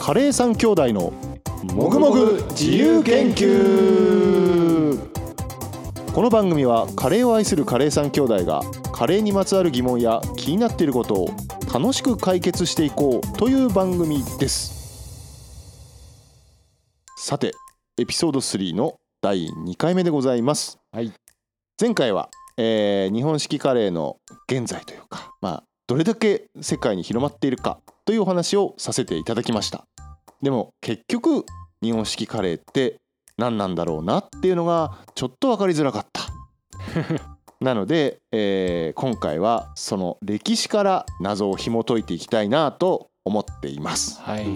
カレー三兄弟のもぐもぐ自由研究。この番組はカレーを愛するカレー三兄弟がカレーにまつわる疑問や気になっていることを楽しく解決していこうという番組です。さてエピソード3の第2回目でございます、はい。前回は、えー日本式カレーの現在というかまあどれだけ世界に広まっているかというお話をさせていただきました。でも結局日本式カレーって何なんだろうなっていうのがちょっと分かりづらかった。なので、えー今回はその歴史から謎を紐解いていきたいなと思っています。はい、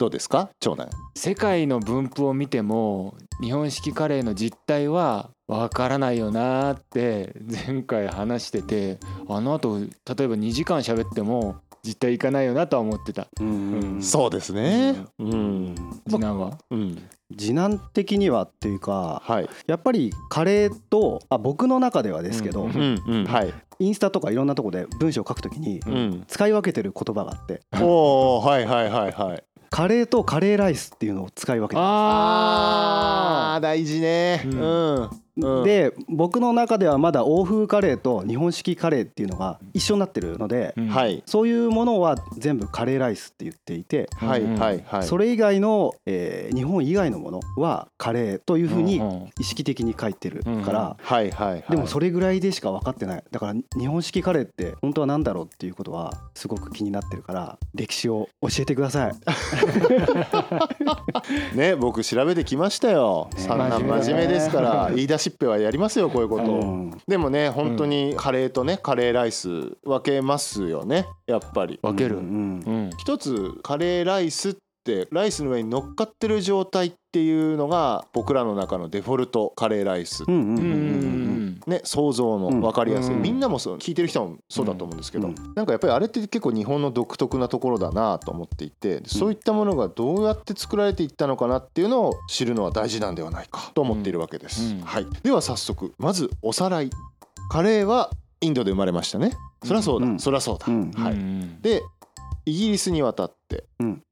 どうですか？長男。世界の分布を見ても日本式カレーの実態はわからないよなーって前回話しててあの後例えば2時間喋っても実態いかないよなとは思ってた。うん。そうですね。うん。次男は？うん。次男的にはっていうかはい。やっぱりカレーとあ僕の中ではですけど、うんうんうん。はい。インスタとかいろんなとこで文章を書くときにうん。使い分けてる言葉があって。おおはいはいはいはいカレーとカレーライスっていうのを使い分けてああー大事ね。ううんんうん。で僕の中ではまだ欧風カレーと日本式カレーっていうのが一緒になってるので、ー、はい。そういうものは全部カレーライスって言っていて、はいはいはい。それ以外の、えー日本以外のものはカレーというふうにうんうん。意識的に書いてるから、はいはいはい。でもそれぐらいでしか分かってない。だから日本式カレーって本当は何だろうっていうことはすごく気になってるから歴史を教えてください。ね僕調べてきましたよ。ね。そんな真面目ですから言い出しっぺはやりますよこういうこと。うん。でもね本当にカレーとねカレーライス分けますよねやっぱり。分ける、ううん。ん。一つカレーライスってライスの上に乗っかってる状態っていうのが僕らの中のデフォルトカレーライス。うんうんうんううんんね想像の分かりやすい、うん。みんなもそう聞いてる人もそうだと思うんですけど、うん。なんかやっぱりあれって結構日本の独特なところだなと思っていてそういったものがどうやって作られていったのかなっていうのを知るのは大事なんではないかと思っているわけです、はい、では早速まずおさらい。カレーはインドで生まれましたね。そりゃそうだ、うん。そりゃそうだ、うん。はい、うん。でイギリスに渡って、うん。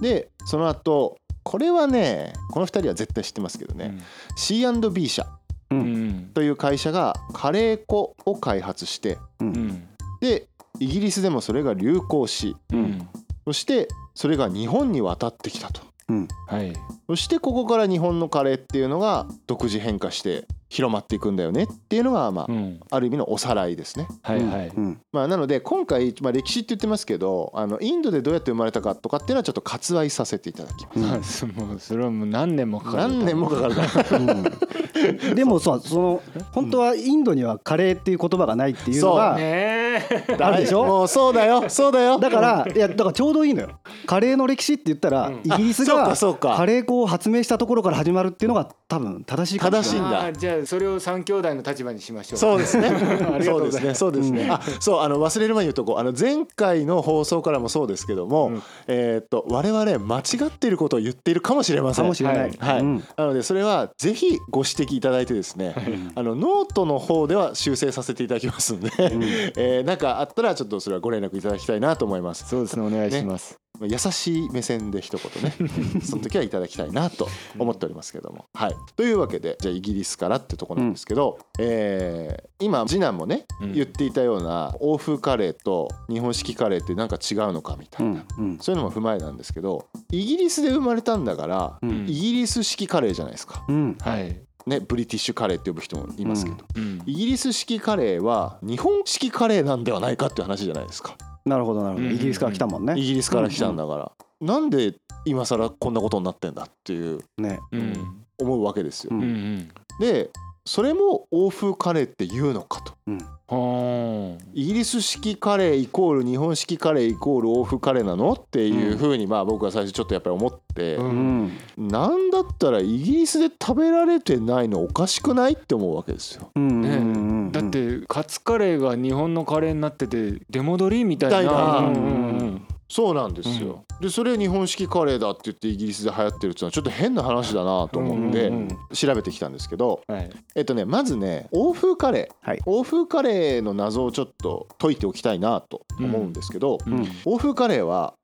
でその後これはねこの2人は絶対知ってますけどね、C&B 社ううんんという会社がカレー粉を開発してうん。でイギリスでもそれが流行しうん。そしてそれが日本に渡ってきたと。うん。はい。そしてここから日本のカレーっていうのが独自変化して広まっていくんだよねっていうのがまあ、うん。ある意味のおさらいですね。はいはい。うん。まあ、なので今回、まあ、歴史って言ってますけどあのインドでどうやって生まれたかとかっていうのはちょっと割愛させていただきます。まあそもうそれはもう何年もかかる何年もかかるからう。ん。でもさその本当はインドにはカレーっていう言葉がないっていうのがねえ。あるでしょ？もうそうだよそうだよ。だからいやだからちょうどいいのよ。カレーの歴史って言ったら、うん。イギリスあそうかがそうか。カレー粉を発明したところから始まるっていうのが多分正しい正しいんだ。じゃあそれを三兄弟の立場にしましょう。そうですね。ありがとそううですねございます。そうですね、うん。あそうあの忘れる前に言うとこう。あの前回の放送からもそうですけども、うん。えーっと我々間違っていることを言っているかもしれません。かもしれない、はい。はいうん。なのでそれはぜひご指摘いただいてですね、あのノートの方では修正させていただきますんで、えーなんかあったらちょっとそれはご連絡いただきたいなと思います。そうですね。お願いします優しい目線で一言ね その時はいただきたいなと思っておりますけども。はい、というわけでじゃあイギリスからってとこなんですけど、えー今次男もね、うん。言っていたような欧風カレーと日本式カレーってなんか違うのかみたいな、うんうん。そういうのも踏まえなんですけどイギリスで生まれたんだから、うん。イギリス式カレーじゃないですか。うん。はい。ね、ブリティッシュカレーって呼ぶ人もいますけど、うん。イギリス式カレーは日本式カレーなんではないかっていう話じゃないですかなるほどなるほど。うん。イギリスから来たもんね。イギリスから来たんだから、なんで今更こんなことになってんだっていうね。うん。思うわけですよ、うん。うんうん。でそれも欧風カレーって言うのかと。うん。はあ。イギリス式カレーイコール日本式カレーイコール欧風カレーなのっていうふうにまあ僕は最初ちょっとやっぱり思って、ううん。んなんだったらイギリスで食べられてないのおかしくないって思うわけですよ。うん。ね。うんうんだってカツカレーが日本のカレーになってて出戻りみたいな。そうなんですよ、でそれ日本式カレーだって言ってイギリスで流行ってるっていうのはちょっと変な話だなと思ってうんうん調べてきたんですけどはい。えっとねまずね欧風カレー、はい。欧風カレーの謎をちょっと解いておきたいなと思うんですけど、うん。欧風カレーはうん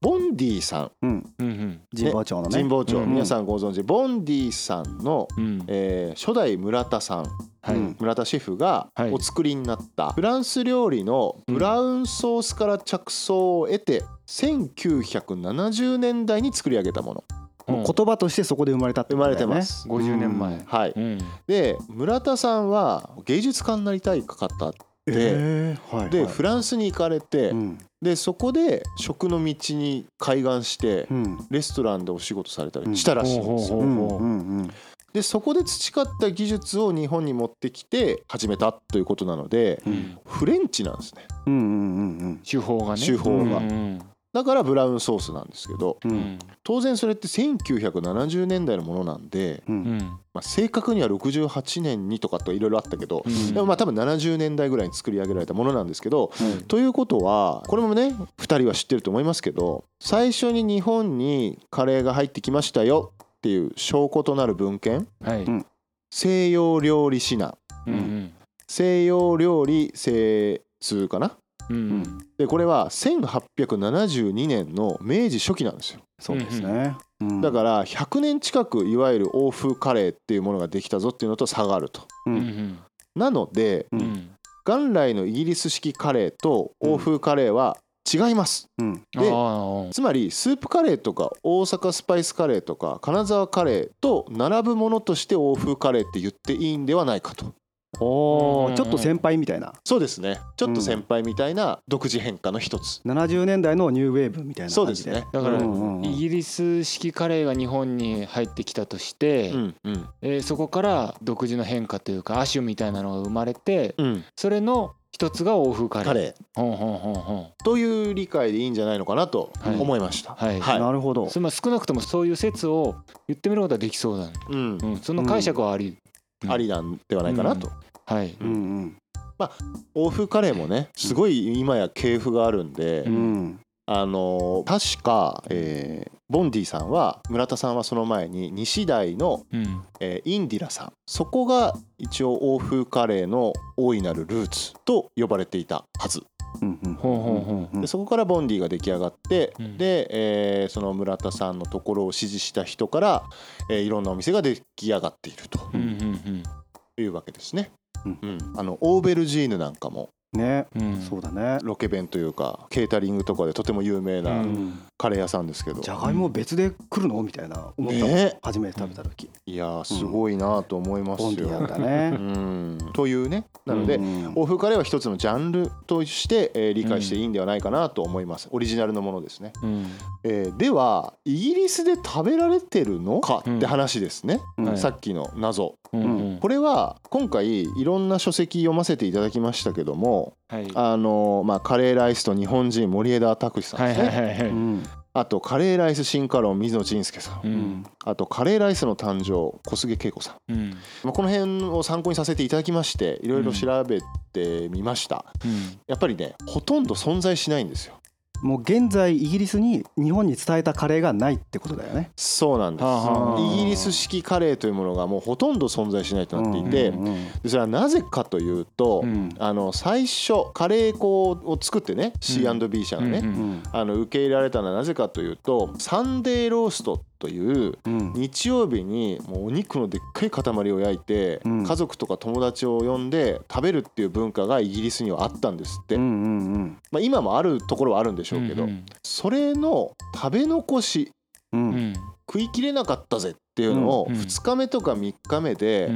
ボンディさん。うん。うんうん。神保町のね。神保町、うん皆さんご存知。ボンディさんの、うん。えー初代村田さん。村田シェフがはい。お作りになった。フランス料理のブラウンソースから着想を得て1970年代に作り上げたもの。もう言葉としてそこで生まれたって生まことだよね。れてます。50年前。はい、うん。で村田さんは芸術家になりたい方えーはいではい。フランスに行かれてうん。でそこで食の道に開眼してうん。レストランでお仕事されたりしたらしいんですよ。でそこで培った技術を日本に持ってきて始めたということなのでううん。んフレンチなんですね。うんうんうん手法がね。手法が。うんだからブラウンソースなんですけどうん当然それって1970年代のものなんで、ううんんまあ、正確には68年にとかといろいろあったけど、うんでもまあ多分70年代ぐらいに作り上げられたものなんですけどうんということはこれもね2人は知ってると思いますけど最初に日本にカレーが入ってきましたよっていう証拠となる文献はい。うん西洋料理指南。西洋料理精通かな？うんでこれは1872年の明治初期なんですよ。そうですね。うんだから100年近くいわゆる欧風カレーっていうものができたぞっていうのと差があると。なので元来のイギリス式カレーと欧風カレーは違います。うん。でつまりスープカレーとか大阪スパイスカレーとか金沢カレーと並ぶものとして欧風カレーって言っていいんではないかとおうんーちょっと先輩みたいな。そうですね。ちょっと先輩みたいな独自変化の一つ。70年代のニューウェーブみたいな感じで。そうですね。だからうんうんうん。イギリス式カレーが日本に入ってきたとして、うんうん。えーそこから独自の変化というか亜種みたいなのが生まれてうん。それの一つが欧風カレー。カレー。ほんほんほんほん。という理解でいいんじゃないのかなとはい。思いました。はい。なるほど。それまあ少なくともそういう説を言ってみることはできそうだ、ね。うん。うん、その解釈はあり、うんありなんではないかなと。はい、うんうん。欧風カレーもねすごい今や系譜があるんで、うん。あの確か、えーボンディさんは村田さんはその前に西大の、うん。えーインディラさん。そこが一応欧風カレーの大いなるルーツと呼ばれていたはずうんうん。ほうほうほう。ん。でそこからボンディが出来上がって、うん。で、えーその村田さんのところを支持した人から、えーいろんなお店が出来上がっているというわけですね。うん。うん。あのオーベルジーヌなんかもね。うん。うんそうだね。ロケ弁というかケータリングとかでとても有名うなん。カレー屋さんですけど、じゃがいも別で来るの？みたいな思ったね。初めて食べた時。いやーすごいなと思いますボンディよ。なんだうね。ん。というね。なので、うん。欧風カレーは一つのジャンルとして、えー理解していいんではないかなと思います、オリジナルのものですね、うん。えーではイギリスで食べられてるのかうんって話ですね、うん。はい。さっきの謎。うんうん。これは今回いろんな書籍読ませていただきましたけどもはい。あのまあカレーライスと日本人森枝拓司さんはいですね、あとカレーライス進化論水野仁介さん、ううん。んあとカレーライスの誕生小菅恵子さん。うん。まあ、この辺を参考にさせていただきましていろいろ調べてみました、うん。やっぱりねほとんど存在しないんですよもう現在イギリスに日本に伝えたカレーがないってことだよね。そうなんです。イギリス式カレーというものがもうほとんど存在しないとなっていて、それはなぜかというと、うん。あの最初カレー粉を作ってね C&B 社がね、あの受け入れられたのはなぜかというとサンデーローストといううん。日曜日にもうお肉のでっかい塊を焼いて、うん。家族とか友達を呼んで食べるっていう文化がイギリスにはあったんですって、まあ、今もあるところはあるんでしょうけど、うんそれの食べ残し食いきれなかったぜっていうのをうんうん。2日目とか3日目で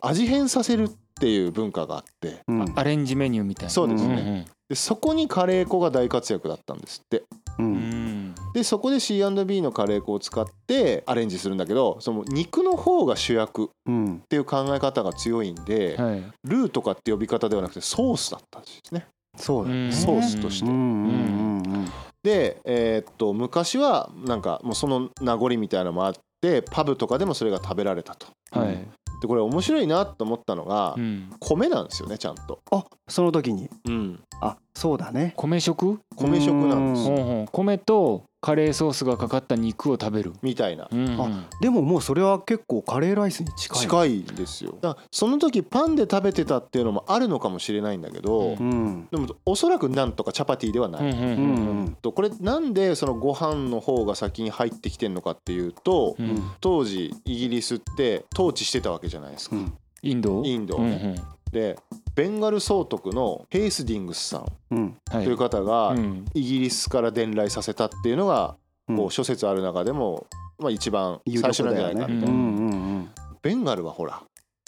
味変させるっていう文化があってうん。アレンジメニューみたいな。そうですね。ねでそこにカレー粉が大活躍だったんですって。ううんんでそこで C&B のカレー粉を使ってアレンジするんだけどその肉の方が主役っうん。ていう考え方が強いんではい。ルーとかって呼び方ではなくてソースだったんですね。そうだよね。うん。ソースとして。うんうんうんで、えーっと昔はなんかもうその名残みたいなのもあってパブとかでもそれが食べられたと。はい。でこれ面白いなと思ったのが、うん。米なんですよねちゃんと、あその時に。うん、あそうだね。米食？米食なんですほうほう米とカレーソースがかかった肉を食べる。みたいな。うんうん。あでももうそれは結構カレーライスに近い。近いんですよ。だからその時パンで食べてたっていうのもあるのかもしれないんだけど、うん。うんでもおそらくなんとかチャパティではない、うんうんうんうん。うんとこれなんでそのご飯の方が先に入ってきてんのかっていうと、うん。うん当時イギリスって統治してたわけじゃないですか、うん。インド？インドをね、でベンガル総督のヘイスディングスさんという方がうん。イギリスから伝来させたっていうのがうん。こう諸説ある中でもまあ一番有最初なんじゃないかみたいな、ベンガルはほら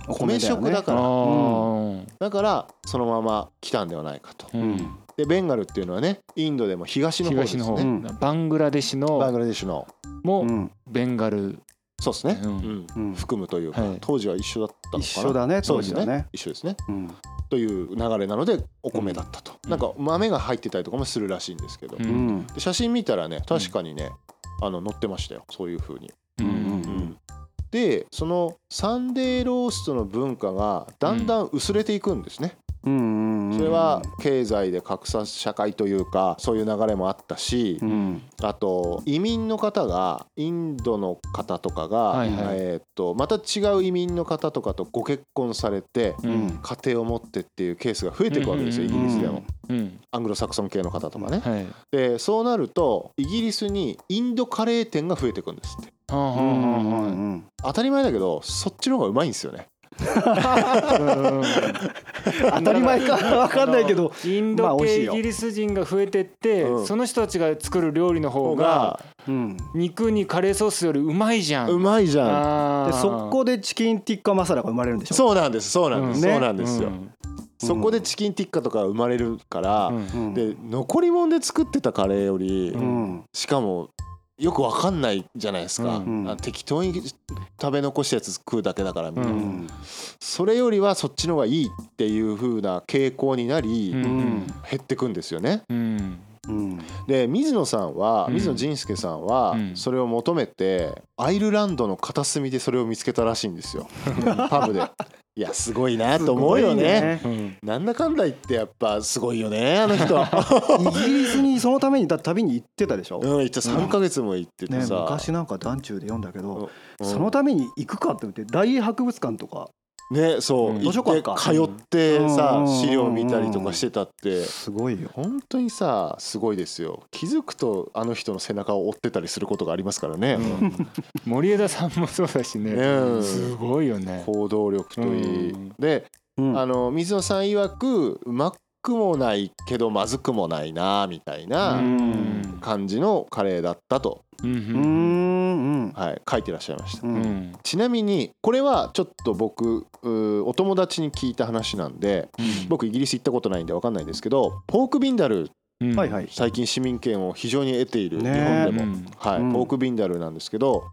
お米食だから。ー。だからそのまま来たんではないかと。うん。でベンガルっていうのはねインドでも東の方ですね。うん。バングラデシュバングのラデシュの。もうん。ベンガル、そうですね、ううん。んうん。含むというか、はい。当時は一緒だったのかな。一緒だねそうですね当時はね。一緒ですね。うんという流れなのでお米だったと、うん。なんか豆が入ってたりとかもするらしいんですけど、うん。うんで写真見たらね確かにね、あの載ってましたよ。そういう風に、うんうんでそのサンデーローストの文化がだんだん薄れていくんですね、それは経済で格差社会というかそういう流れもあったし、うん。あと移民の方がインドの方とかが、はいはい。えーっとまた違う移民の方とかとご結婚されてううん。ん家庭を持ってっていうケースが増えていくわけですよ、うん。イギリスでも、うん。アングロサクソン系の方とかね。はい。でそうなるとイギリスにインドカレー店が増えていくんですってはあはあうんうんうはん。当たり前だけどそっちの方がうまいんですよね。当たり前か。わかんないけどインド系イギリス人が増えてって、うん。その人たちが作る料理の方方ががうん肉にカレーソースよりうまいじゃん。うまいじゃん。でそこでチキンティッカマサラが生まれるんでしょ？そうなんですそうなんです、うんね。そうなんですよ。うん。そこでチキンティッカとか生まれるから、で残り物で作ってたカレーより、うん。しかもよくわかんないじゃないですか、うん。あ適当に食べ残したやつ食うだけだからみんな、ううん。んそれよりはそっちの方がいいっていう風な傾向になり、うんうん。減ってくんですよね。うん。うん。で水野さんは、うん。水野仁介さんはうん。それを求めてアイルランドの片隅でそれを見つけたらしいんですよ。パブで。いやすごいなと思うよね。すごいうん。なんだかんだ言ってやっぱすごいよねあの人。イギリスにそのためにだ旅に行ってたでしょ、うん、行った3ヶ月も行っててね、さ、昔なんか団中で読んだけど、うん。そのために行くかって言って大英博物館とかねそう、うん。通ってさ、うん。資料見たりとかしてたって。すごいよ。本当にさすごいですよ。気づくとあの人の背中を追ってたりすることがありますからね、森枝さんもそうだしね。うん。すごいよね。行動力といい、うん。でうん。あの水野さん曰くうまくもないけどまずくもないなみたいなうん。感じのカレーだったと、うんはい、書いてらっしゃいました。ううん。んちなみにこれはちょっと僕うお友達に聞いた話なんで僕イギリス行ったことないんで分かんないんですけどポークビンダルうん。はいはい。最近市民権を非常に得ている日ね本でも、うんはい。うん。ポークビンダルなんですけど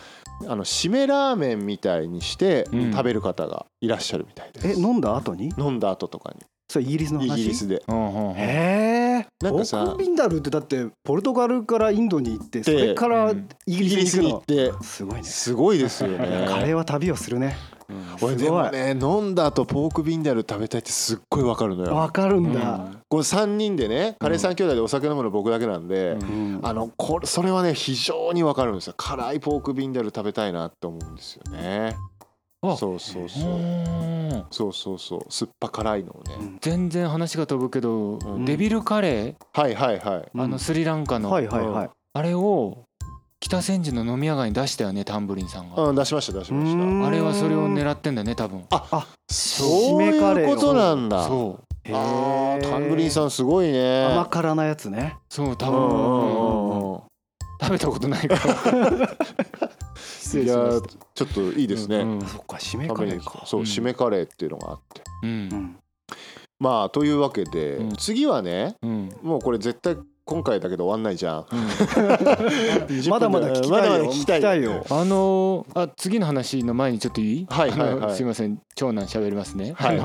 あの締めラーメンみたいにしてうん。食べる方がいらっしゃるみたいです、え飲んだ後に？飲んだ後とかそれイギリスの話？にイギリスで。うんうんうん。へえ。なんかさオークビンダルってだってポルトガルからインドに行ってそれからうんイギリスに行ってのすごいね。すごいですよ カレーねは旅をするね。俺すごいでもね飲んだ後ポークビンダル食べたいってすっごいわかるのよ。わかるんうだん。これ3人でねカレー3兄弟でお酒飲むの僕だけなんで、うん。うんあのこれそれはね非常にわかるんですよ。辛いポークビンダル食べたいなって思うんですよね。あそうそうそう。うん。そうそうそう。酸っぱ辛いのをね、うん。全然話が飛ぶけどうん。デビルカレはいはいはい。ーあのスリランカの。はいはいはい。あれを北千住の飲み屋街に出したよねタンブリンさんが。うん出しました出しましうん。たあれはそれを狙ってんだね多分。そういうことなんだ。そう。へあータンブリンさんんすごいね。甘辛なやつね。そう多分。食べたことないから 失いや礼しましちょっといいですね、うんそっか締めカレーか。そう。うん。締めカレーっていうのがあって。ううんん。まあというわけで、うん。次はねうん。もうこれ絶対今回だけど終わんないじゃん。20 まだまだ聞きたいよ。まだまだ聞きたいよ。あのーあ次の話の前にちょっといい？はいはいはい。すいません長男喋りますね、はい。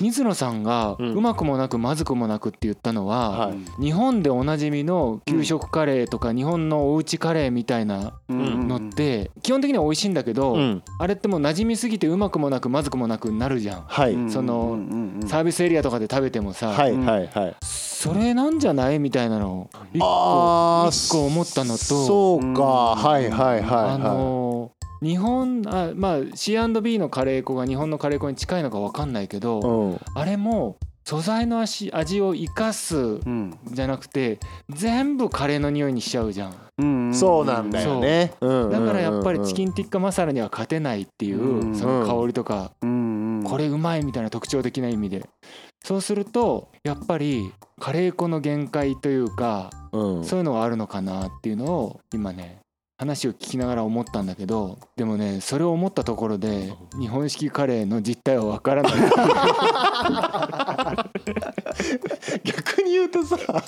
水野さんがうん。うまくもなくまずくもなくって言ったのは、はい。日本でおなじみの給食カレーとか日本のおうちカレーみたいなのって基本的には美味しいんだけど、うん。あれってもう馴染みすぎてうまくもなくまずくもなくなるじゃん、はい。そのサービスエリアとかで食べてもさ、はいはいはい。それなんじゃない？みたいなのを一あー個一個思ったのとそうか。はいはいはいあはのー日本あまあ C&B のカレー粉が日本のカレー粉に近いのか分かんないけど、いうん。あれも素材の味味を生かすうん。じゃなくて全部カレーの匂いにしちゃうじゃん。うんそうなんだよね。う。んだからやっぱりチキンンティッカマサラには勝てないっていう、うんその香りとか、うんこれうまいみたいな特徴的な意味で。そうするとやっぱりカレー粉の限界というか、うん。そういうのがあるのかなっていうのを今ね話を聞きながら思ったんだけどでもねそれを思ったところで日本式カレーの実態は分からない。逆に言うとさあ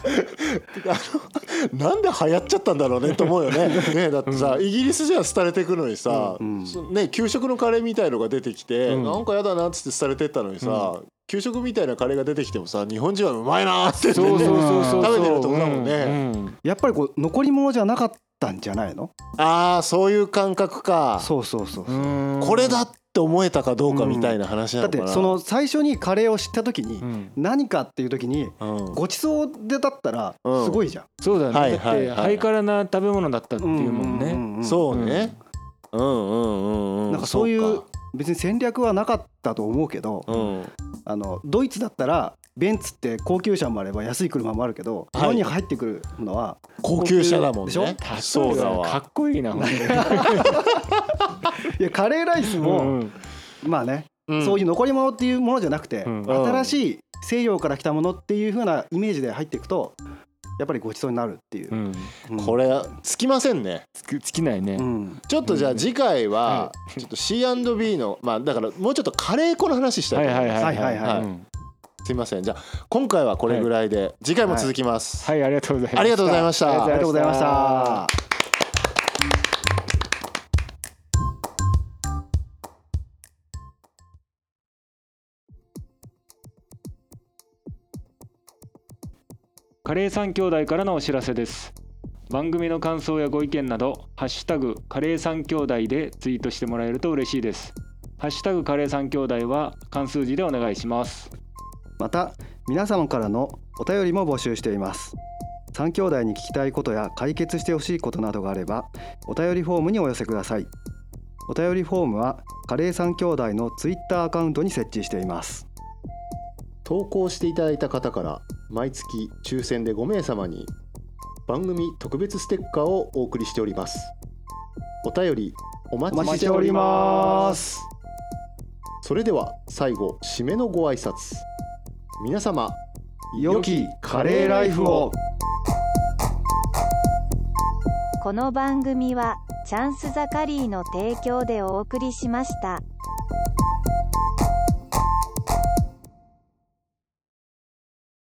のなんで流行っちゃったんだろうねと思うよね。ねだってさ、イギリスじゃ廃れてくのにさ、うん。そね、給食のカレーみたいのが出てきて、うん。なんかやだなっつって廃れてったのにさ、給食みたいなカレーが出てきてもさ日本人はうまいなーってそうそうそうそう。食べてるとこだもんね。うん。うん。やっぱりこう残り物じゃなかったんじゃないの？ああそういう感覚か。そうそうそうこれだって思えたかどうかみたいな話なのかな、だってその最初にカレーを知った時にうん。何かっていう時にうん。ごちそうでだったらうん。すごいじゃん。そうだよね、はいだってはい。はいハイカラな食べ物だったっていうもんね、んんそうね、うん、うんうんうん。なんかそういうか。別に戦略はなかったと思うけどうん。あのドイツだったらベンツって高級車もあれば安い車もあるけどはい。日本に入ってくるのは高級車だもんでしょ？ねそうだわ。かっこいいな本 いやカレーライスもうんまあねうん。そういう残り物っていうものじゃなくてうん。新しい西洋から来たものっていう風なイメージで入っていくとやっぱりごちそうになるっていう。う。ん。うん。これつきませんね。つきないね、うん。ちょっとじゃあ次回はちょっと C&B のまあだからもうちょっとカレー粉の話したいと思います、すいません。じゃあ今回はこれぐらいで、次回も続きます、はいありがとうございました。ありがとうございました。ありがとうございました。カレー三兄弟からのお知らせです。番組の感想やご意見などハッシュタグカレー三兄弟でツイートしてもらえると嬉しいです。ハッシュタグカレー三兄弟は漢数字でお願いしますまた皆様からのお便りも募集しています。三兄弟に聞きたいことや解決してほしいことなどがあればお便りフォームにお寄せください。お便りフォームはカレー三兄弟のツイッターアカウントに設置しています。投稿していただいた方から毎月抽選で5名様に番組特別ステッカーをお送りしております。お便りお待ちしております。それでは最後締めのご挨拶皆様良きカレーライフをこの番組はチャンスザカリーの提供でお送りしました。